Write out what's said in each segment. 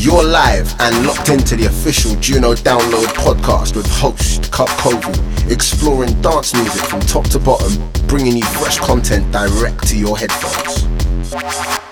You're live and locked into the official Juno Download podcast with host Cup Kovu, exploring dance music from top to bottom, bringing you fresh content direct to your headphones.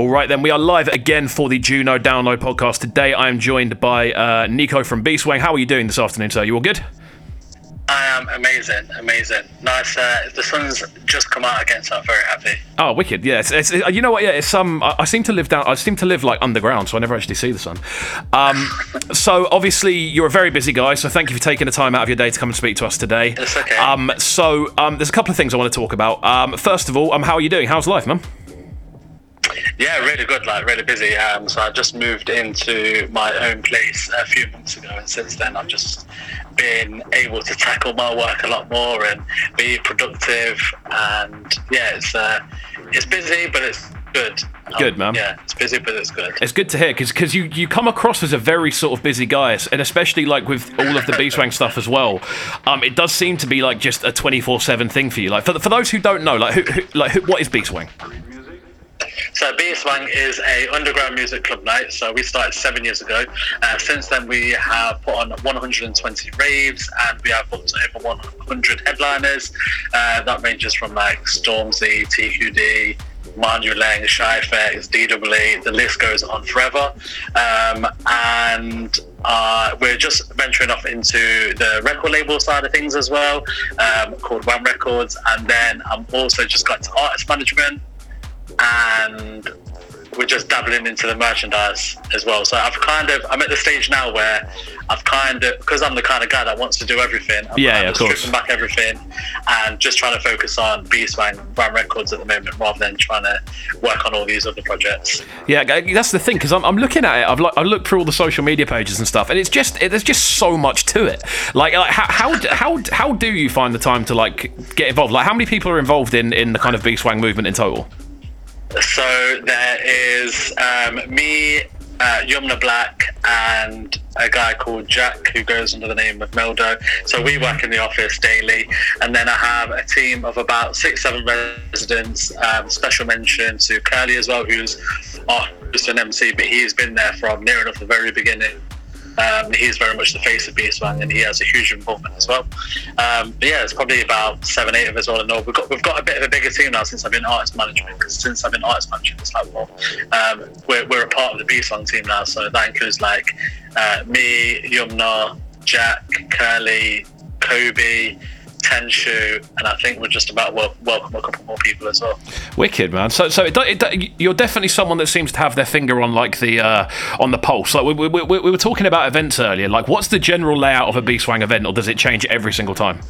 All right, then we are live again for the Juno Download podcast. Today I am joined by uh, Nico from Beastwang. How are you doing this afternoon, sir? You all good? I am amazing, amazing. Nice. Uh, the sun's just come out again, so I'm very happy. Oh, wicked! Yes, it's, it's, you know what? Yeah, it's some. Um, I, I, seem to live down. I seem to live like underground, so I never actually see the sun. Um, so obviously you're a very busy guy. So thank you for taking the time out of your day to come and speak to us today. It's okay. Um, so um, there's a couple of things I want to talk about. Um, first of all, um, how are you doing? How's life, man? Yeah, really good, like really busy. Um, so I just moved into my own place a few months ago, and since then I've just been able to tackle my work a lot more and be productive. And yeah, it's uh, it's busy, but it's good. Good, Um, man. Yeah, it's busy, but it's good. It's good to hear because because you, you come across as a very sort of busy guy, and especially like with all of the Beastwang stuff as well. Um, it does seem to be like just a twenty four seven thing for you. Like for, for those who don't know, like who, who like who, what is Beastwang? So Beastwang is a underground music club night. So we started seven years ago. Uh, since then, we have put on 120 raves and we have booked over 100 headliners. Uh, that ranges from like Stormzy, TQD, Manu Lang, Shy FX, DWA. The list goes on forever. Um, and uh, we're just venturing off into the record label side of things as well, um, called Wang Records. And then I'm also just got to artist management and we're just dabbling into the merchandise as well. So I've kind of I'm at the stage now where I've kind of because I'm the kind of guy that wants to do everything. I'm Yeah, kind yeah, of course. stripping back everything and just trying to focus on Beastwang Brand Records at the moment rather than trying to work on all these other projects. Yeah, that's the thing because I'm, I'm looking at it. I've like, I looked through all the social media pages and stuff, and it's just it, there's just so much to it. Like, like how, how how how do you find the time to like get involved? Like, how many people are involved in in the kind of Beastwang movement in total? So there is um, me, uh, Yumna Black, and a guy called Jack who goes under the name of Meldo. So we work in the office daily, and then I have a team of about six, seven residents. Um, special mention to Curly as well, who's our and MC, but he's been there from near enough the very beginning. Um, he's very much the face of Beastwang, and he has a huge involvement as well. Um, but yeah, it's probably about seven, eight of us all in all. We've got we've got a bit of a bigger team now since I've been artist management. Because since I've been artist management, it's like well, um, we're we're a part of the Beastwang team now. So that includes like uh, me, Yumna, Jack, Curly, Kobe. Tenchu, and I think we're just about wel- welcome a couple more people as well. Wicked man. So so it, it, you're definitely someone that seems to have their finger on like the uh, on the pulse. Like we, we, we, we were talking about events earlier. Like, what's the general layout of a Beastwang event, or does it change every single time?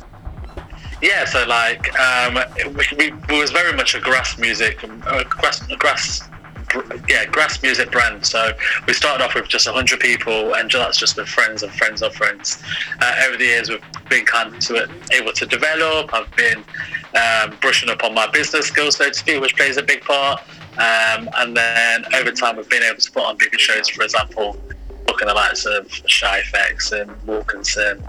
Yeah, so like um, we, we, we was very much a grass music, uh, grass, a grass, yeah, grass music brand. So we started off with just hundred people, and that's just with friends and friends of friends. Uh, over the years, we've been kind of able to develop. I've been um, brushing up on my business skills, so to speak, which plays a big part. Um, and then over time, we've been able to put on bigger shows. For example, booking the likes of Shy FX and Wilkinson.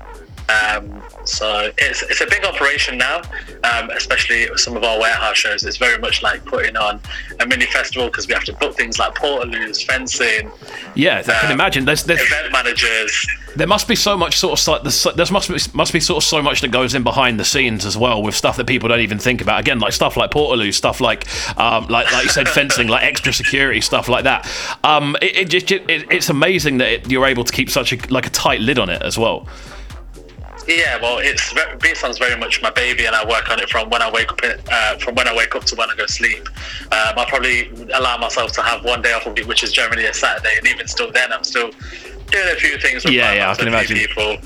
Um, so it's, it's a big operation now, um, especially with some of our warehouse shows. It's very much like putting on a mini festival because we have to book things like portaloos, fencing, Yeah, I can Um, imagine. There's, there's event managers. there must be so much sort of like there's, there must be must be sort of so much that goes in behind the scenes as well with stuff that people don't even think about. Again, like stuff like Portaloo, stuff like um, like like you said, fencing, like extra security stuff like that. Um, it, it it, it's amazing that it, you're able to keep such a like a tight lid on it as well. Yeah, well, it's Beastwang's very much my baby, and I work on it from when I wake up. Uh, from when I wake up to when I go to sleep. Um, I probably allow myself to have one day off a week, which is generally a Saturday, and even still, then I'm still doing a few things with Yeah, yeah, I can a few imagine. people.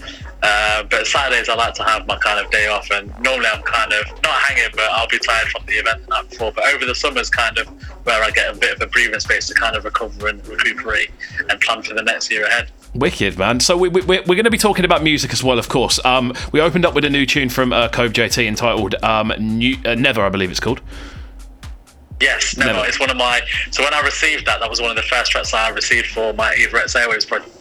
Uh, but Saturdays, I like to have my kind of day off, and normally I'm kind of not hanging, but I'll be tired from the event the night before. But over the summer's kind of where I get a bit of a breathing space to kind of recover and recuperate and plan for the next year ahead. Wicked, man. So we, we, we're going to be talking about music as well, of course. Um, we opened up with a new tune from uh, Cove JT entitled um, New, uh, Never, I believe it's called. Yes, never. Never. It's one of my. So when I received that, that was one of the first tracks I received for my Everett's Airways project.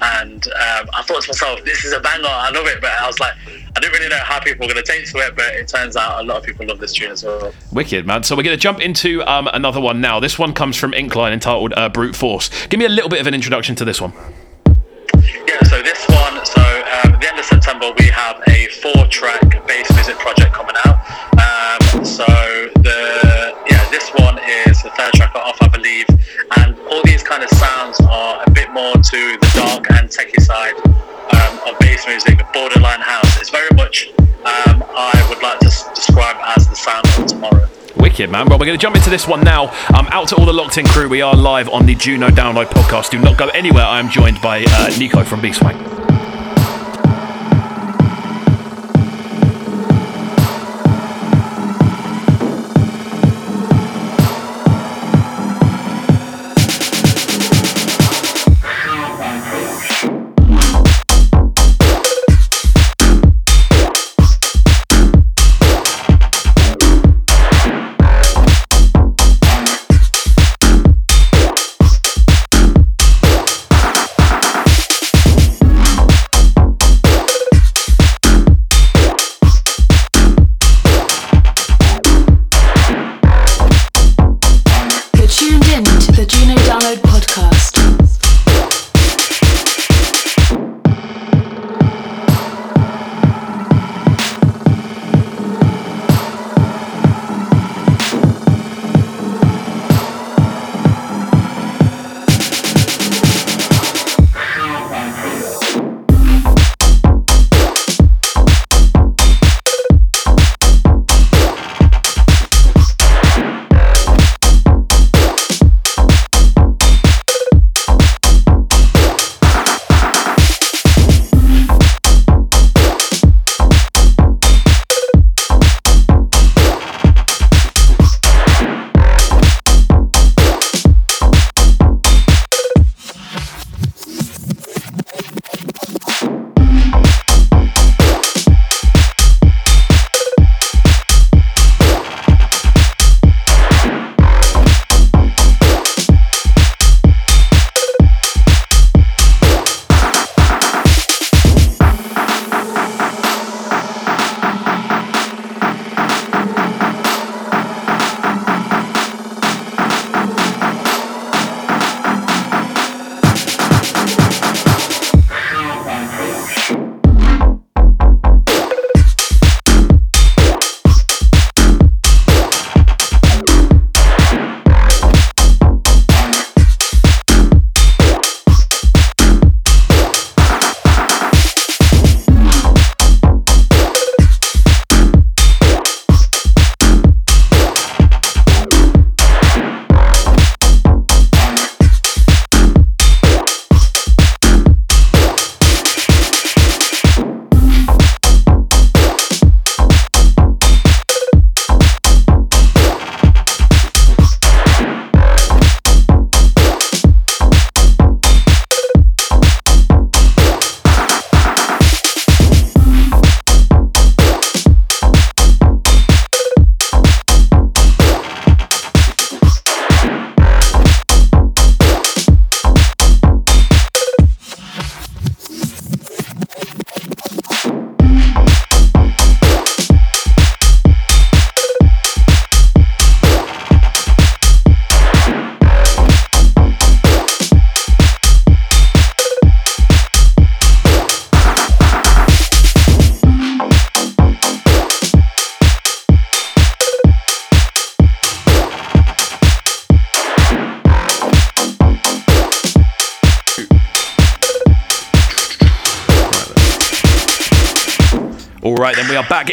And um, I thought to myself, this is a banger. I love it. But I was like, I didn't really know how people were going to take to it. But it turns out a lot of people love this tune as well. Wicked, man. So we're going to jump into um, another one now. This one comes from Incline entitled uh, Brute Force. Give me a little bit of an introduction to this one. Yeah, so this one, so um, at the end of September, we have a four track bass music project coming out. Um, so, the yeah, this one is the third track off, I believe. And all these kind of sounds are a bit more to the dark and techie side um, of bass music, borderline house. It's very much, um, I would like to s- describe as the sound of tomorrow. Wicked, man. Well, we're going to jump into this one now. Um, out to all the locked in crew, we are live on the Juno Download podcast. Do not go anywhere. I am joined by uh, Nico from B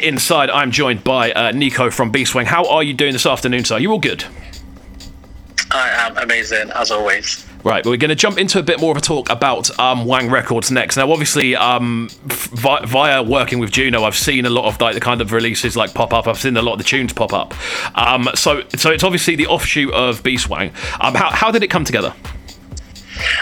Swang. we are back inside. I'm joined by uh, Nico from Beastwang. How are you doing this afternoon, sir? You all good? I am amazing as always. Right, we're going to jump into a bit more of a talk about um, Wang Records next. Now, obviously, um, vi- via working with Juno, I've seen a lot of like the kind of releases like pop up. I've seen a lot of the tunes pop up. Um, so, so it's obviously the offshoot of Beastwang. Um, how how did it come together?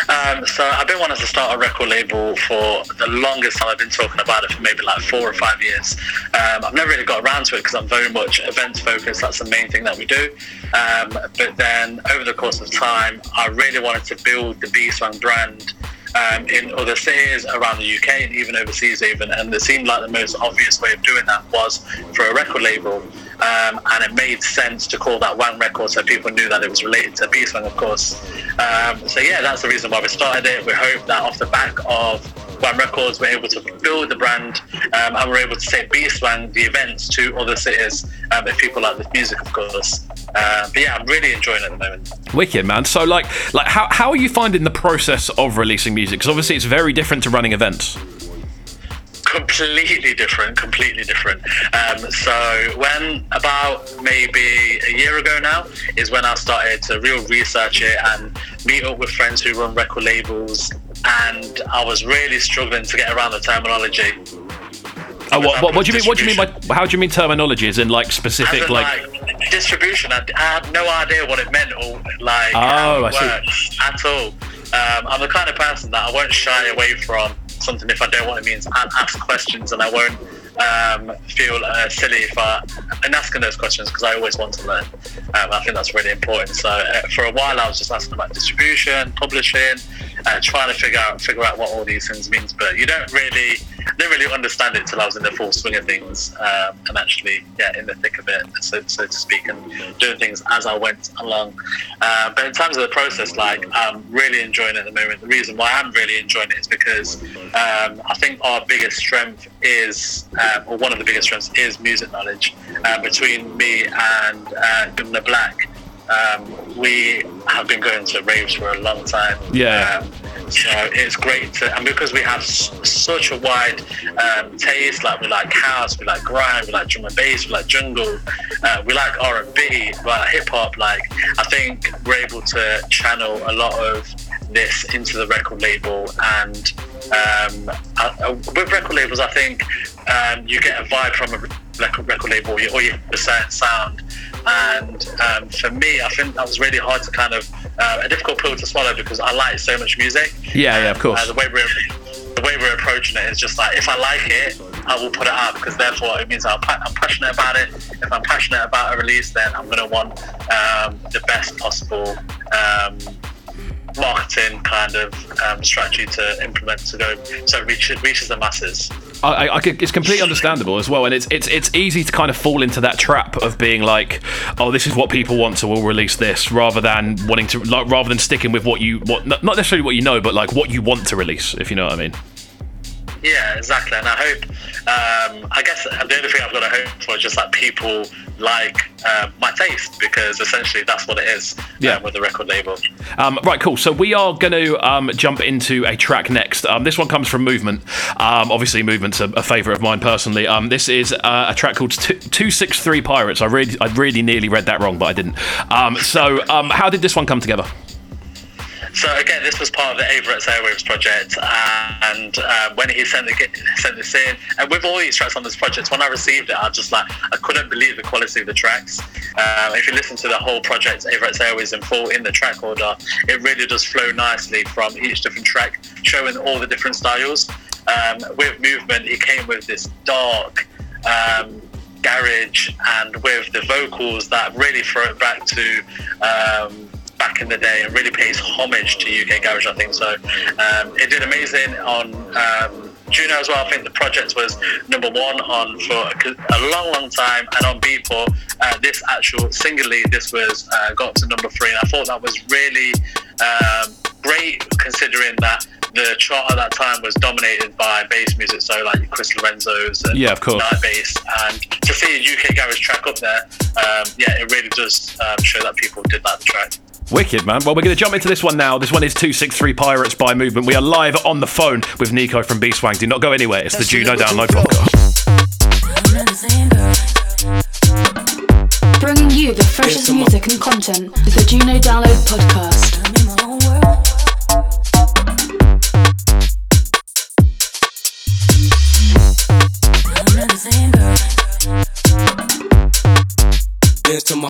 Um, so I've been wanting to start a record label for the longest time. I've been talking about it for maybe like four or five years. Um, I've never really got around to it because I'm very much events focused. That's the main thing that we do. Um, but then over the course of time, I really wanted to build the Beastwang brand um, in other cities around the UK and even overseas even and it seemed like the most obvious way of doing that was for a record label um, and it made sense to call that Wang Record so people knew that it was related to Beastwang of course um, so yeah that's the reason why we started it we hope that off the back of Wang Records we're able to build the brand um, and we're able to take Beastwang the events to other cities um, if people like this music of course uh, but yeah, I'm really enjoying it at the moment. Wicked, man. So, like, like how, how are you finding the process of releasing music? Because obviously, it's very different to running events. Completely different, completely different. Um, so, when about maybe a year ago now is when I started to real research it and meet up with friends who run record labels, and I was really struggling to get around the terminology. Oh, what, what, what do you mean? What do you mean by how do you mean terminology? Is in like specific, in, like, like, distribution? I, I had no idea what it meant or like Oh, how I it see. works at all. Um, I'm the kind of person that I won't shy away from something if I don't what it means and ask questions, and I won't um, feel uh, silly if I in asking those questions because I always want to learn. Um, I think that's really important. So uh, for a while, I was just asking about distribution, publishing, uh, trying to figure out figure out what all these things means. But you don't really didn't really understand it till I was in the full swing of things um, and actually yeah in the thick of it, so, so to speak, and doing things as I went along. Uh, but in terms of the process, like I'm really enjoying it at the moment. The reason why I'm really enjoying it is because um, I think our biggest strength is, um, or one of the biggest strengths is music knowledge. Uh, between me and uh, Black, um, we have been going to raves for a long time. Yeah. Um, so it's great to, and because we have s- such a wide um, taste, like we like house, we like grime, we like drum and bass, we like jungle, uh, we like R and B, we like hip hop. Like I think we're able to channel a lot of this into the record label, and um, uh, uh, with record labels, I think um, you get a vibe from a record, record label, or you, or you have a certain sound. And um, for me, I think that was really hard to kind of uh, a difficult pill to swallow because I like so much music. Yeah, yeah, of course. Uh, the way we're the way we're approaching it is just like if I like it, I will put it out because therefore it means I'm, I'm passionate about it. If I'm passionate about a release, then I'm going to want um, the best possible um, marketing kind of um, strategy to implement to go so it reaches, reaches the masses. I, I, it's completely understandable as well, and it's it's it's easy to kind of fall into that trap of being like, oh, this is what people want, so we'll release this, rather than wanting to, like, rather than sticking with what you what not necessarily what you know, but like what you want to release, if you know what I mean. Yeah, exactly. And I hope, um, I guess the only thing I've got to hope for is just that people like uh, my taste because essentially that's what it is Yeah. um, with the record label. Um, right, cool. So we are going to um, jump into a track next. Um, this one comes from Movement. Um, obviously, Movement's a, a favourite of mine personally. Um, this is uh, a track called Two Six Three Pirates. I really, I really nearly read that wrong, but I didn't. Um, so, um, how did this one come together? So again, this was part of the Averett Airwaves project, and uh, when he sent, the, sent this in, and with all these tracks on this project, when I received it, I just like I couldn't believe the quality of the tracks. Um, if you listen to the whole project, Averett Airwaves in full in the track order, it really does flow nicely from each different track, showing all the different styles. Um, with movement, it came with this dark. Um, garage and with the vocals that really throw it back to um, back in the day and really pays homage to UK garage. I think so. Um, it did amazing on. Um, Juno as well. I think the project was number one on for a long, long time, and on Beatport, uh, this actual singly, this was uh, got to number three, and I thought that was really um, great considering that the chart at that time was dominated by bass music, so like Chris Lorenzo's and Yeah, of course. Night Bass, and to see a UK garage track up there, um, yeah, it really does um, show that people did the track. Wicked, man. Well, we're going to jump into this one now. This one is 263 Pirates by Movement. We are live on the phone with Nico from Beastwang. Do not go anywhere. It's the Juno Download Podcast. Bringing you the freshest music and content with the Juno Download Podcast. Dance to my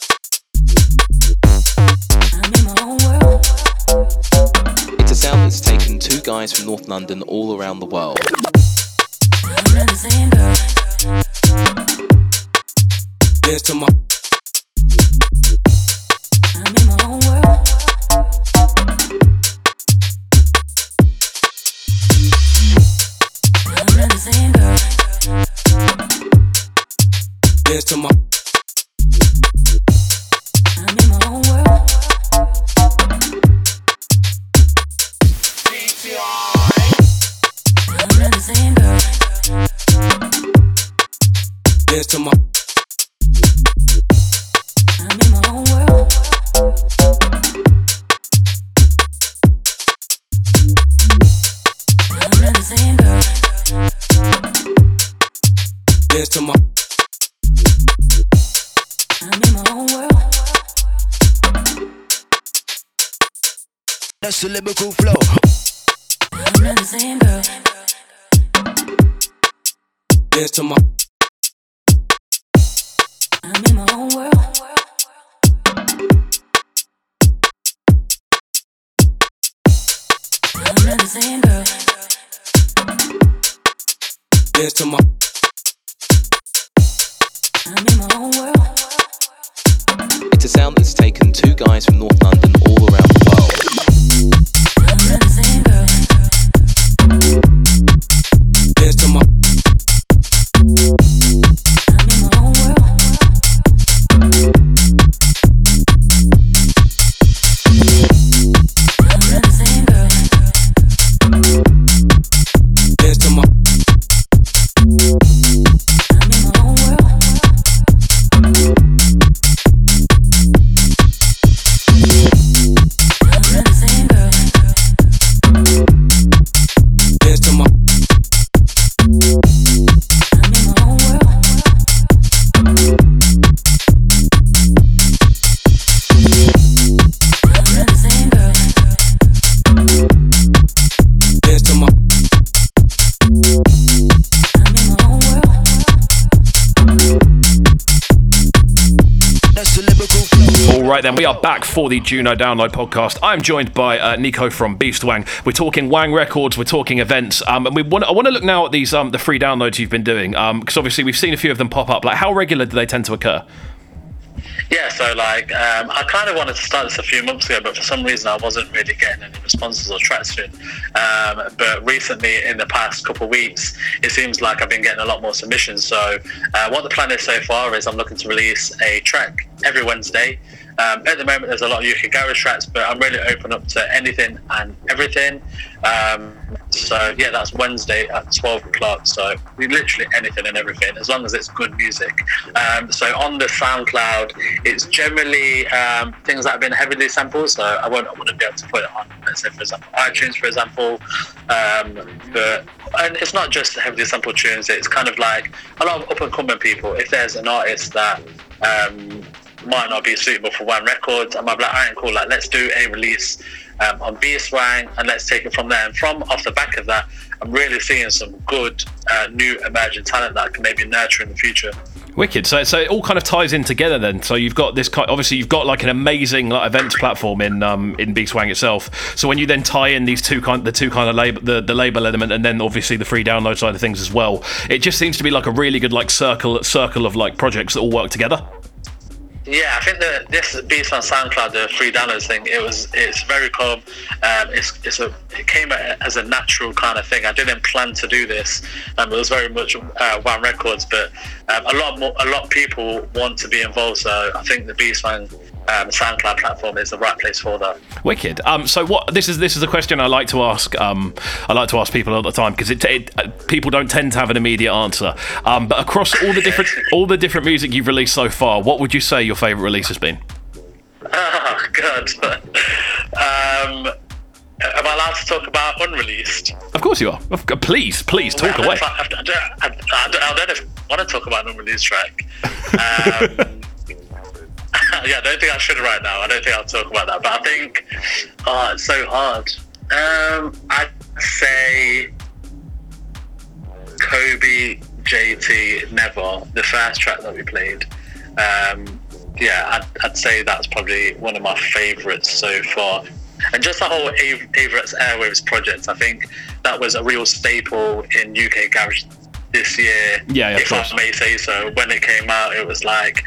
sound that's taken two guys from North London all around the world. dance to my dance to my dance to my dance to my I'm in my own world. That's a lyrical flow. I'm not the same girl. dance to my dance to my It's a sound that's taken two guys from North London all around the world. For the Juno Download podcast. I'm joined by uh, Nico from Beastwang. We're talking Wang Records, we're talking events, um, and we want. I want to look now at these um, the free downloads you've been doing because obviously we've seen a few of them pop up. Like, how regular do they tend to occur? Yeah, so like um, I kind of wanted to start this a few months ago, but for some reason I wasn't really getting any responses or traction. Um, but recently, in the past couple of weeks, it seems like I've been getting a lot more submissions. So uh, what the plan is so far is I'm looking to release a track every Wednesday. Um, at the moment, there's a lot of UK garage tracks, but I'm really open up to anything and everything. Um, so yeah, that's Wednesday at 12 o'clock. So literally anything and everything, as long as it's good music. Um, so on the SoundCloud, it's generally um, things that have been heavily sampled. So I won't, wouldn't be able to put it on, let's say for example, iTunes, for example. Um, but and it's not just heavily sampled tunes. It's kind of like a lot of up and coming people. If there's an artist that um, might not be suitable for one record. And I might be like, all right, cool, like let's do a release um, on Beastwang and let's take it from there. And from off the back of that, I'm really seeing some good uh, new emerging talent that I can maybe nurture in the future. Wicked. So, so it all kind of ties in together then. So you've got this kind. Obviously, you've got like an amazing like events platform in um in Beastwang itself. So when you then tie in these two kind, the two kind of label, the the label element, and then obviously the free download side of things as well, it just seems to be like a really good like circle circle of like projects that all work together. Yeah, I think that this beats on SoundCloud, the free downloads thing. It was, it's very calm. Um, it's, it's a, it came as a natural kind of thing. I didn't plan to do this. Um, it was very much uh, Wang Records, but um, a lot more, a lot of people want to be involved. So I think the Beastwang um, SoundCloud platform is the right place for that. Wicked. Um, so what? This is this is a question I like to ask. Um, I like to ask people all the time because it, it uh, people don't tend to have an immediate answer. Um, but across all the different all the different music you've released so far, what would you say your favourite release has been? Oh God. um, am I allowed to talk about unreleased? Of course you are. Please, please talk I away. don't, I, don't, I, don't, I don't want to talk about an unreleased track. Um, yeah, I don't think I should right now. I don't think I'll talk about that. But I think, oh, it's so hard. Um, I'd say Kobe, JT, Never, the first track that we played. Um, yeah, I'd, I'd say that's probably one of my favourites so far. And just the whole Av- Airwaves project, I think that was a real staple in UK garage this year. Yeah, yeah, if course. I may say so. When it came out, it was like,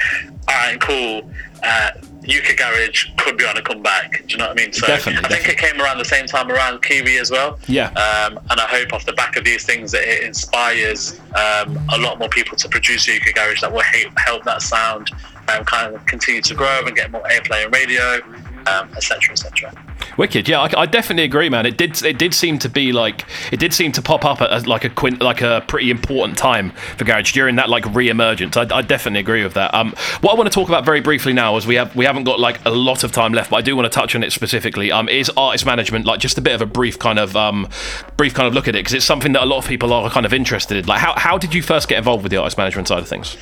all right, cool. Uh, UK Garage could be on a comeback. Do you know what I mean? So Definitely, I think it came around the same time around Kiwi as well. Yeah. Um, and I hope off the back of these things that it inspires um, a lot more people to produce UK Garage that will help, help that sound um, kind of continue to grow and get more airplay and radio, um, etc., etc. Wicked, yeah, I, I definitely agree, man. It did, it did seem to be like, it did seem to pop up at a, like a quint, like a pretty important time for garage during that like re-emergence. I, I definitely agree with that. Um, what I want to talk about very briefly now is we have we haven't got like a lot of time left, but I do want to touch on it specifically. Um, is artist management like just a bit of a brief kind of um, brief kind of look at it because it's something that a lot of people are kind of interested in. Like, how how did you first get involved with the artist management side of things?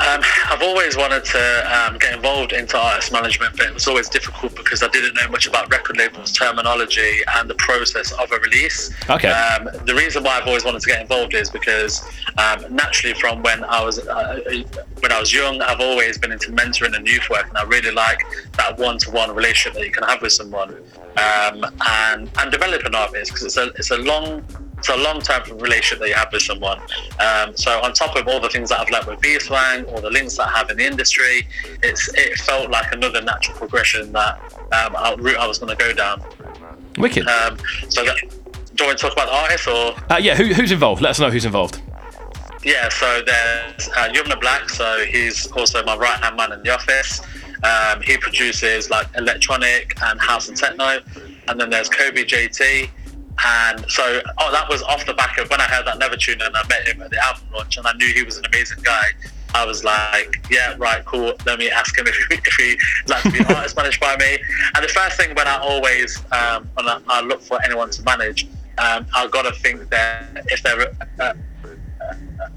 Um, I've always wanted to um, get involved into artist management, but it was always difficult because I didn't know much about record labels terminology and the process of a release. Okay. Um, the reason why I've always wanted to get involved is because um, naturally, from when I was uh, when I was young, I've always been into mentoring and youth work, and I really like that one-to-one relationship that you can have with someone um, and and develop an artist because it's a it's a long it's a long-term relationship that you have with someone. Um, so on top of all the things that I've learned with Beastwang, all the links that I have in the industry, it's it felt like another natural progression that um, a route I was going to go down. Wicked. Um, so that, do you want to talk about the artist or? Uh, yeah, who, who's involved? Let us know who's involved. Yeah, so there's uh, Yumna Black, so he's also my right hand man in the office. Um, he produces like electronic and house and techno. And then there's Kobe JT. And so oh, that was off the back of when I heard that Never Tune and I met him at the album launch and I knew he was an amazing guy. I was like, yeah, right, cool. Let me ask him if, if he'd like to be an artist managed by me. And the first thing when I always, um, when I, I look for anyone to manage, um, I've got to think that if they're uh,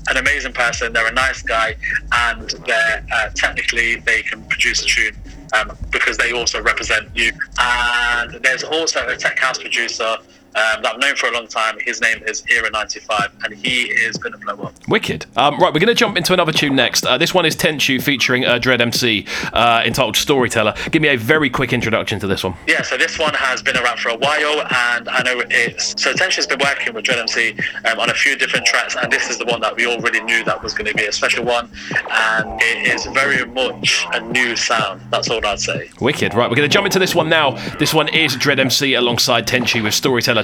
an amazing person, they're a nice guy, and they're uh, technically they can produce a tune um, because they also represent you. And there's also a tech house producer um, that I've known for a long time. His name is Era95, and he is going to blow up. Wicked. Um, right, we're going to jump into another tune next. Uh, this one is Tenchu featuring uh, Dread MC uh, entitled Storyteller. Give me a very quick introduction to this one. Yeah, so this one has been around for a while, and I know it's so Tension's been working with Dread MC um, on a few different tracks, and this is the one that we already knew that was going to be a special one, and it is very much a new sound. That's all I'd say. Wicked. Right, we're going to jump into this one now. This one is Dread MC alongside Tenchu with Storyteller.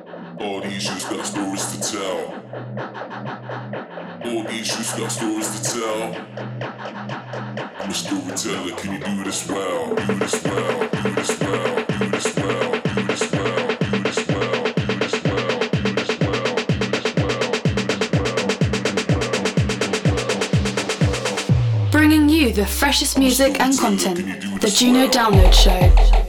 All these youths got stories to tell. All these youths got stories to tell. All these youths got stories to tell. I'm a storyteller, can you this well, do this well, do this well, do this well, do this well. Bringing you the freshest music and content. The Juno Download Show.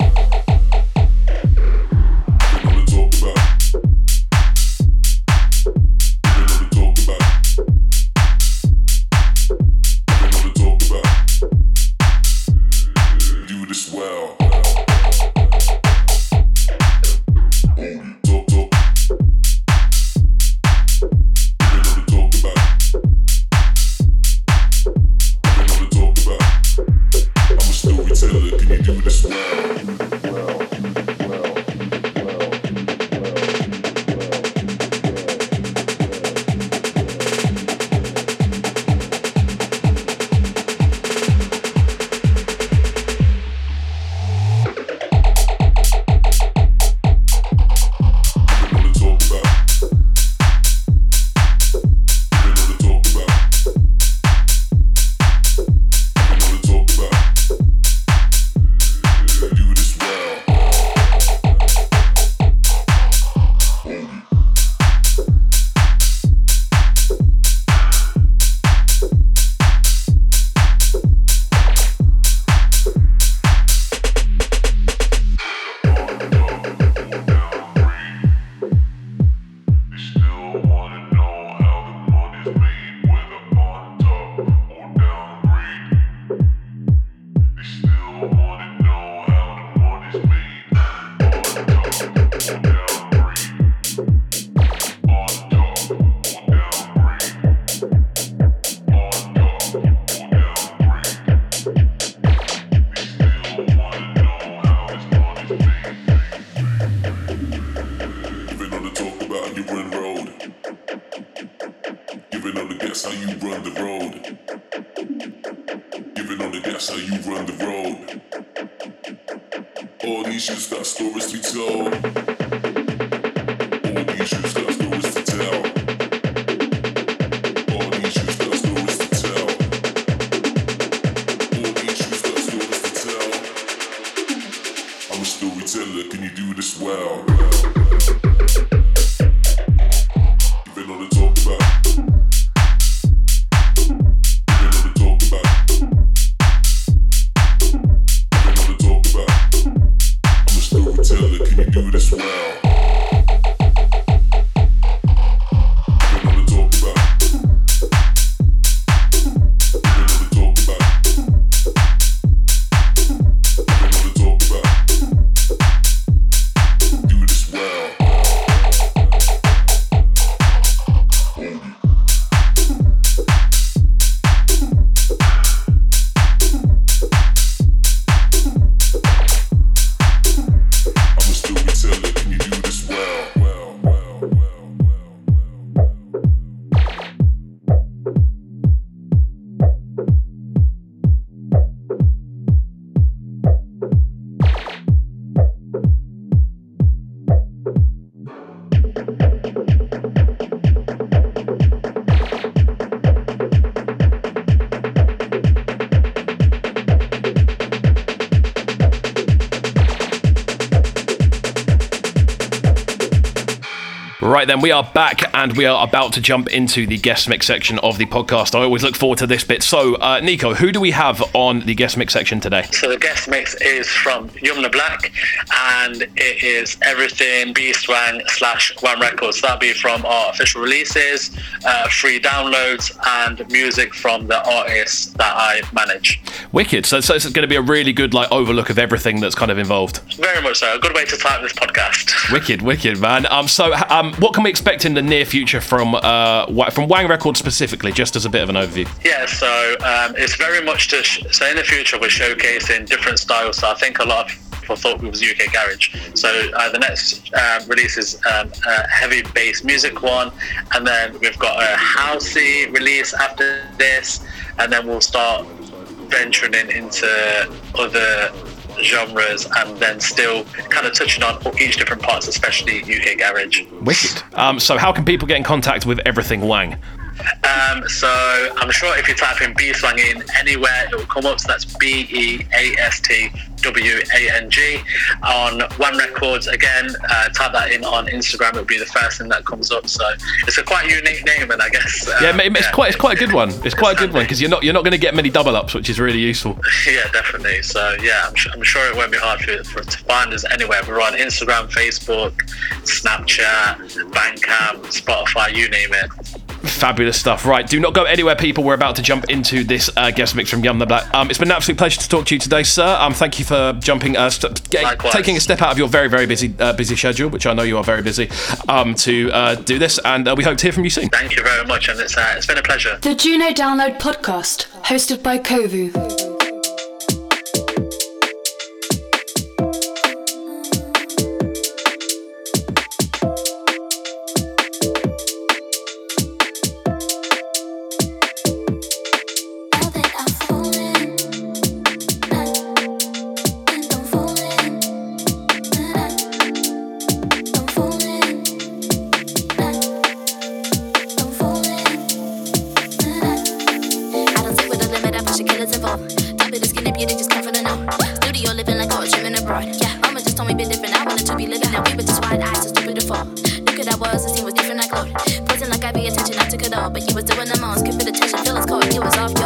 Run the road. Giving on the gas how you run the road. All these youths got stories to tell. All these youths back and we are about to jump into the guest mix section of the podcast. I always look forward to this bit. So, uh, Nico, who do we have on the guest mix section today? So the guest mix is from Yumna Black, and it is everything Beastwang slash Wang Records. That'll be from our official releases, uh, free downloads, and music from the artists that I manage. Wicked. So, so it's going to be a really good like overlook of everything that's kind of involved. Very much so. A good way to start this podcast. Wicked, wicked, man. Um, so, um, what can we expect in the near future from uh, from Wang Records specifically, just as a bit of an overview? Yeah, so um, it's very much to sh- so in the future we're showcasing different styles. So I think a lot of people thought it was UK garage. So uh, the next um, release is um, a heavy bass music one, and then we've got a housey release after this, and then we'll start venturing in into other genres and then still kind of touching on each different parts, especially UK garage. Wicked. Um, so, how can people get in contact with everything Wang? Um, so I'm sure if you type in Beastwang in anywhere, it will come up. So that's B E A S T W A N G on Wang Records. Again, uh, type that in on Instagram. It'll be the first thing that comes up. So it's a quite unique name, and I guess uh, Yeah, it's quite it's quite a good one. It's quite a good one because you're not you're not going to get many double ups, which is really useful. yeah, definitely. So yeah, I'm, sure I'm sure it won't be hard for, for to find us anywhere. We're on Instagram, Facebook, Snapchat, Bandcamp, Spotify, you name it. Fabulous stuff. Right, do not go anywhere, people. We're about to jump into this uh, guest mix from Yumna Black. Um, it's been an absolute pleasure to talk to you today, sir. Um, thank you for jumping, uh, st- getting, Likewise. taking a step out of your very, very busy, uh, busy schedule, which I know you are very busy, um, to uh, do this, and uh, we hope to hear from you soon. Thank you very much, and it's uh, it's been a pleasure. The Juno Download Podcast, hosted by Kovu. Was off,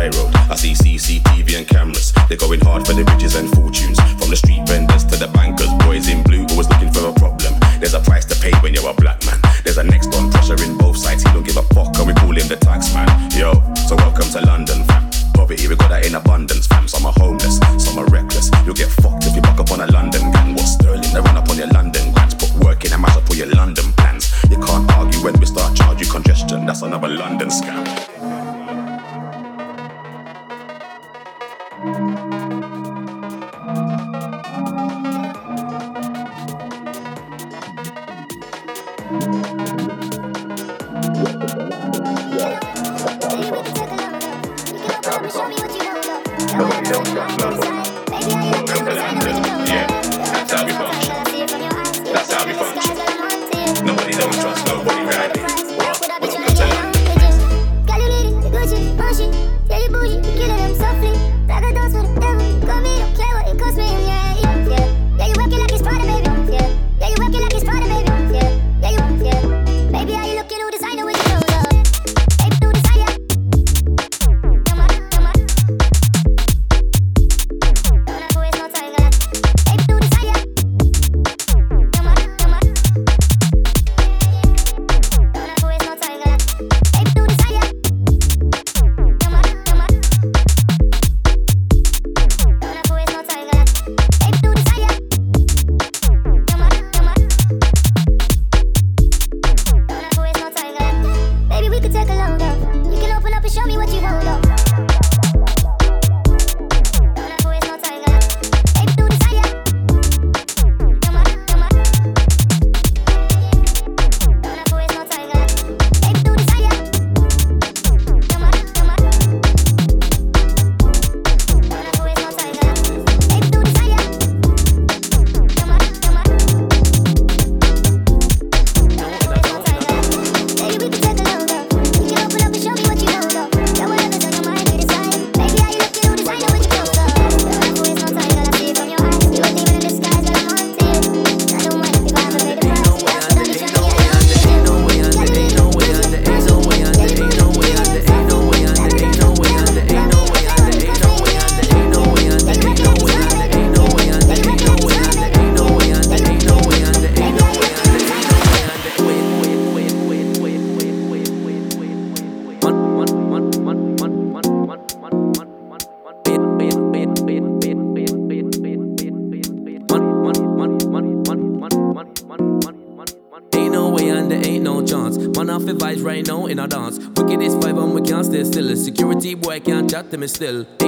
high road. I see CCTV and cameras. They're going hard for the riches and fortunes. From the street still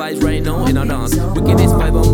vibes right now in a dance. We get this vibe on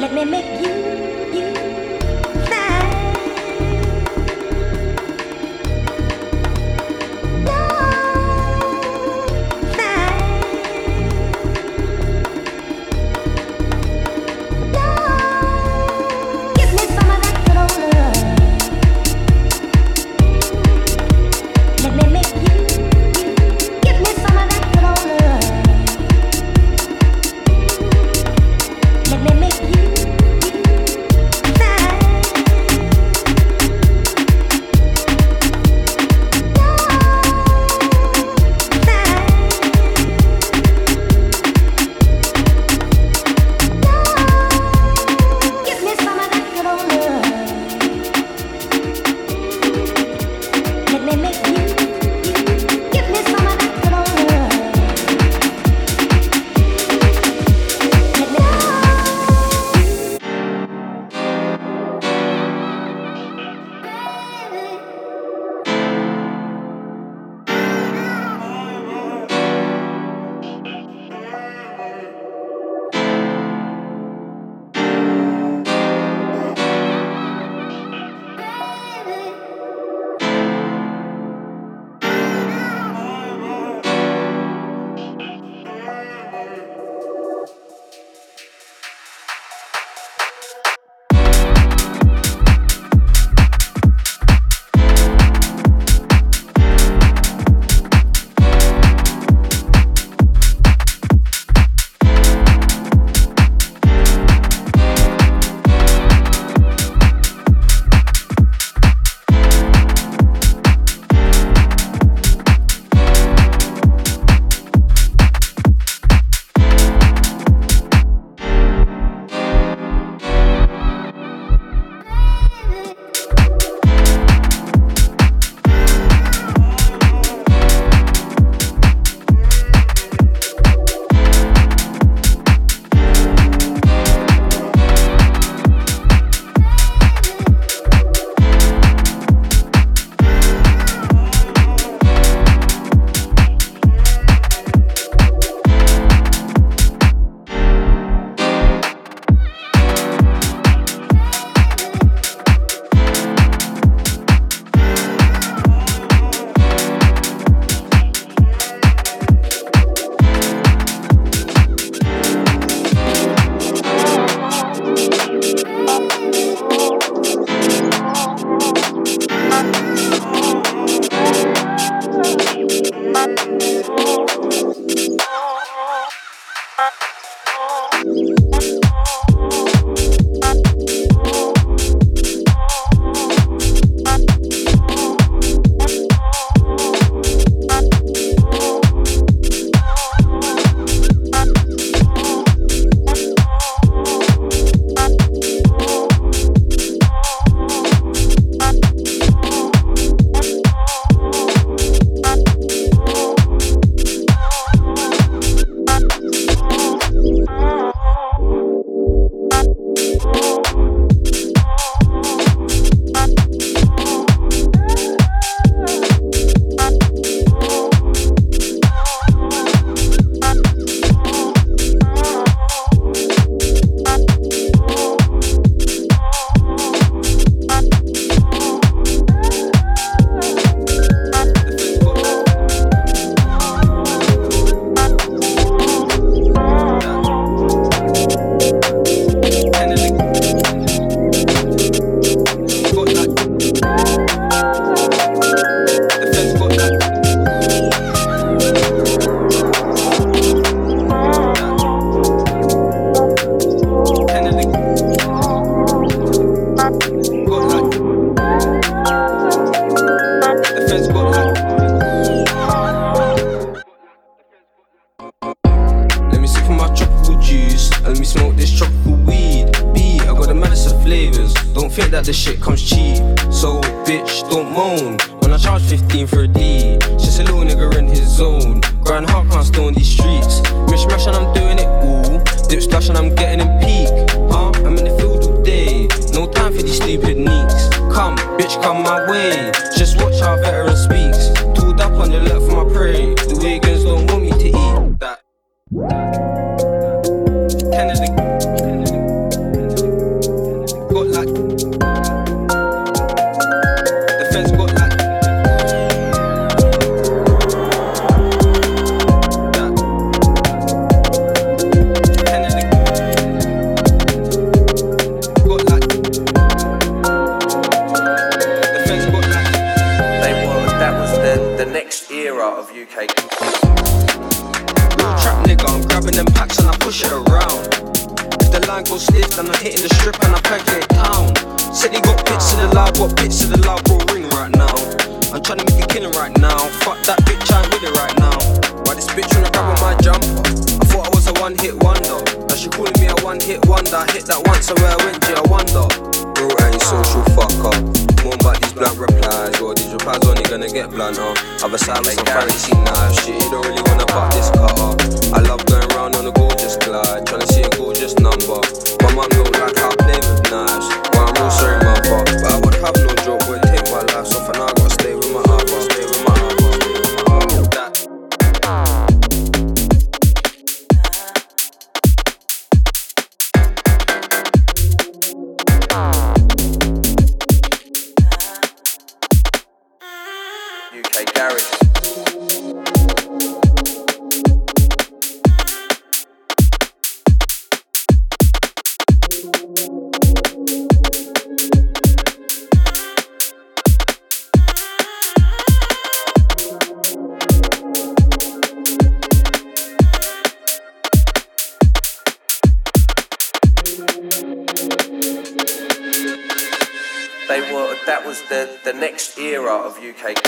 Let me make you, you. UK.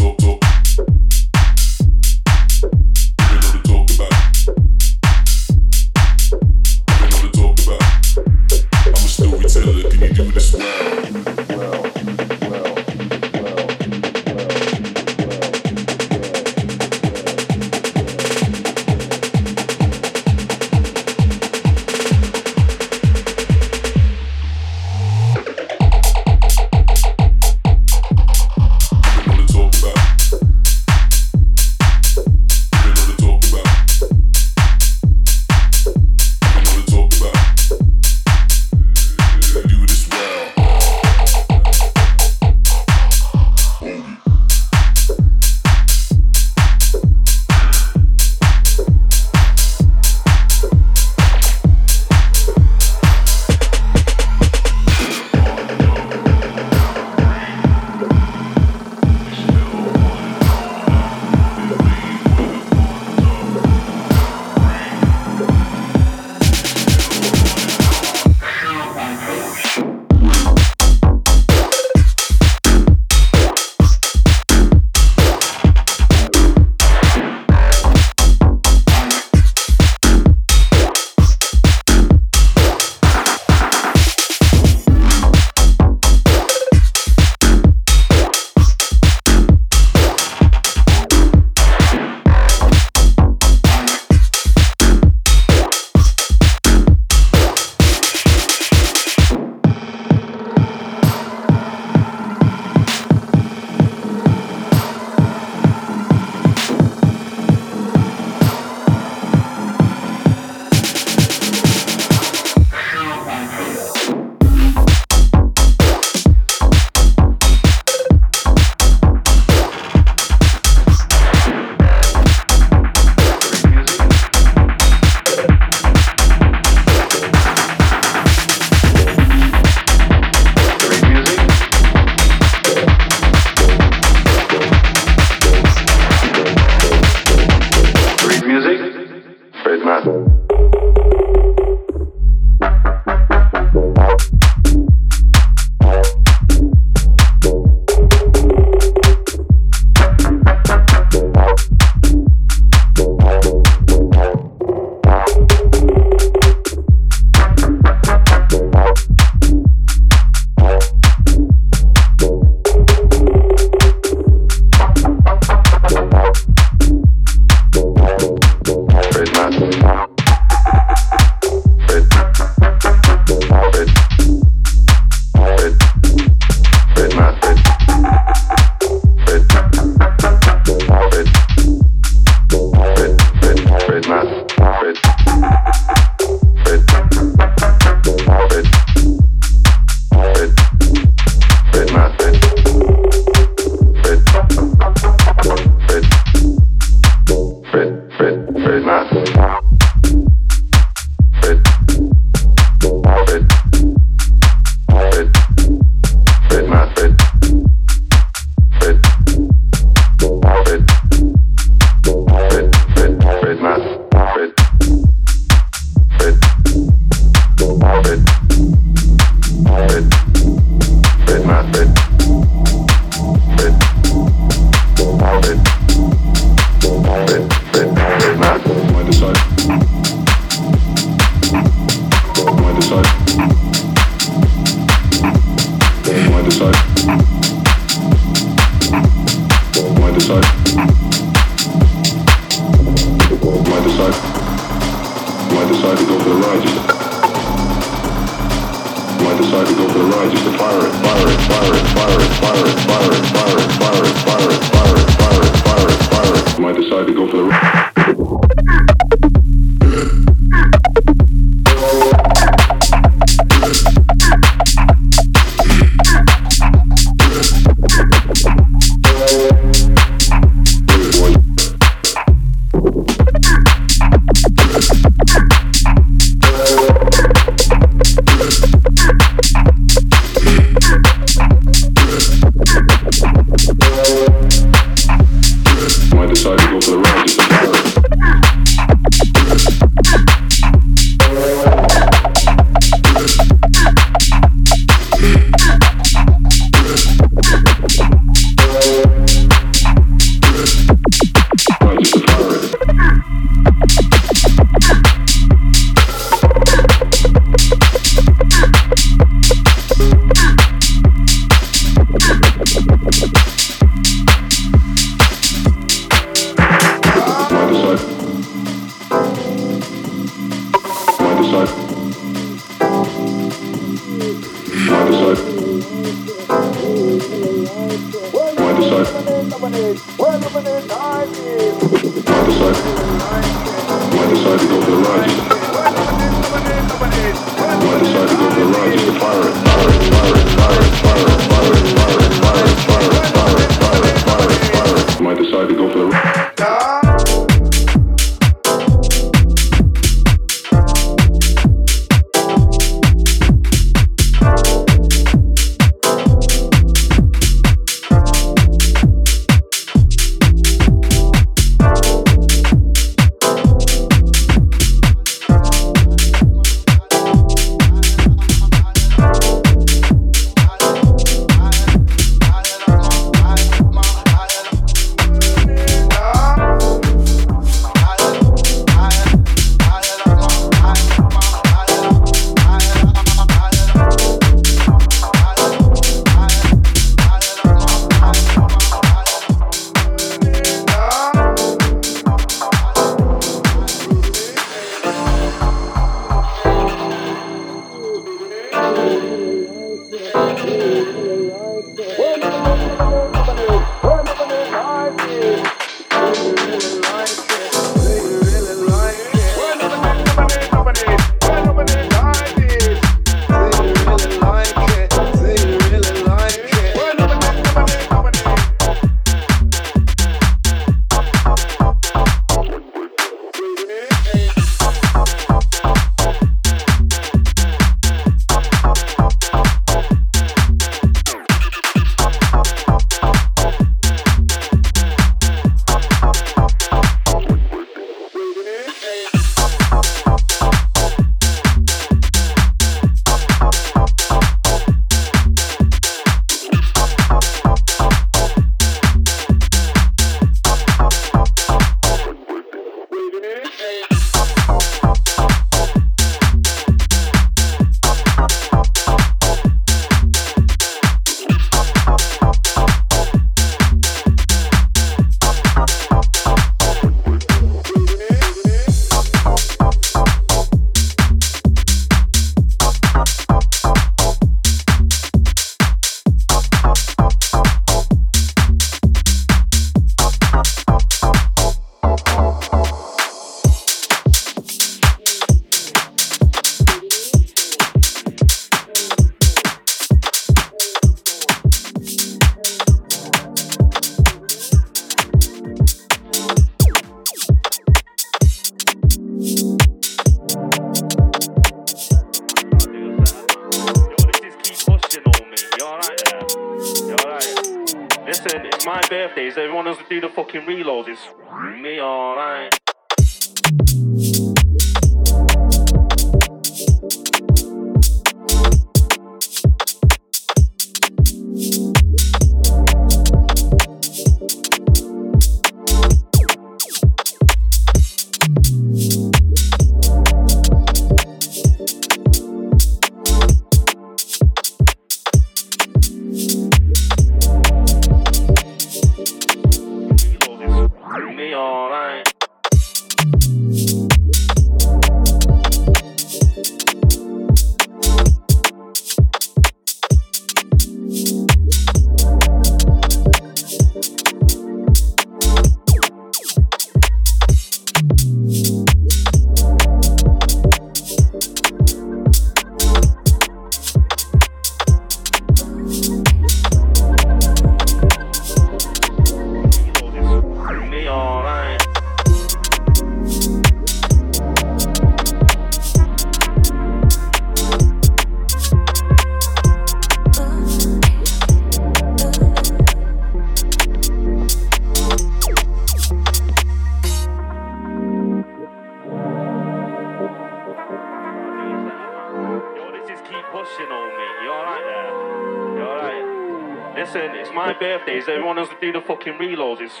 Birthdays, everyone else do the fucking reloads. It's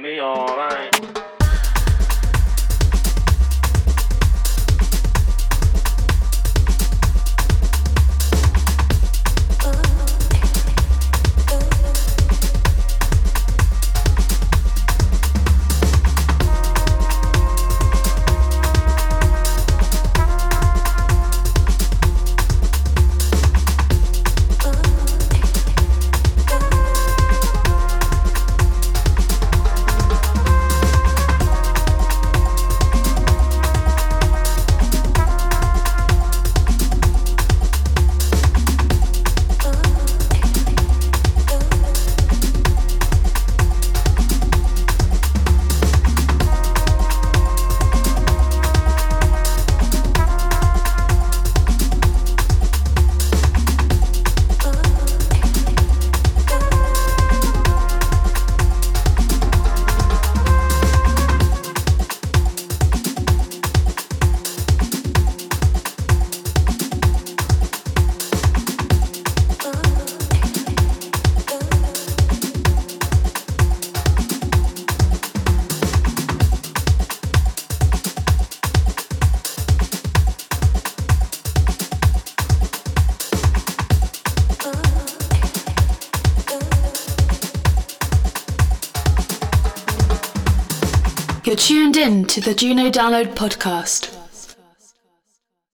me alright. To the Juno Download podcast.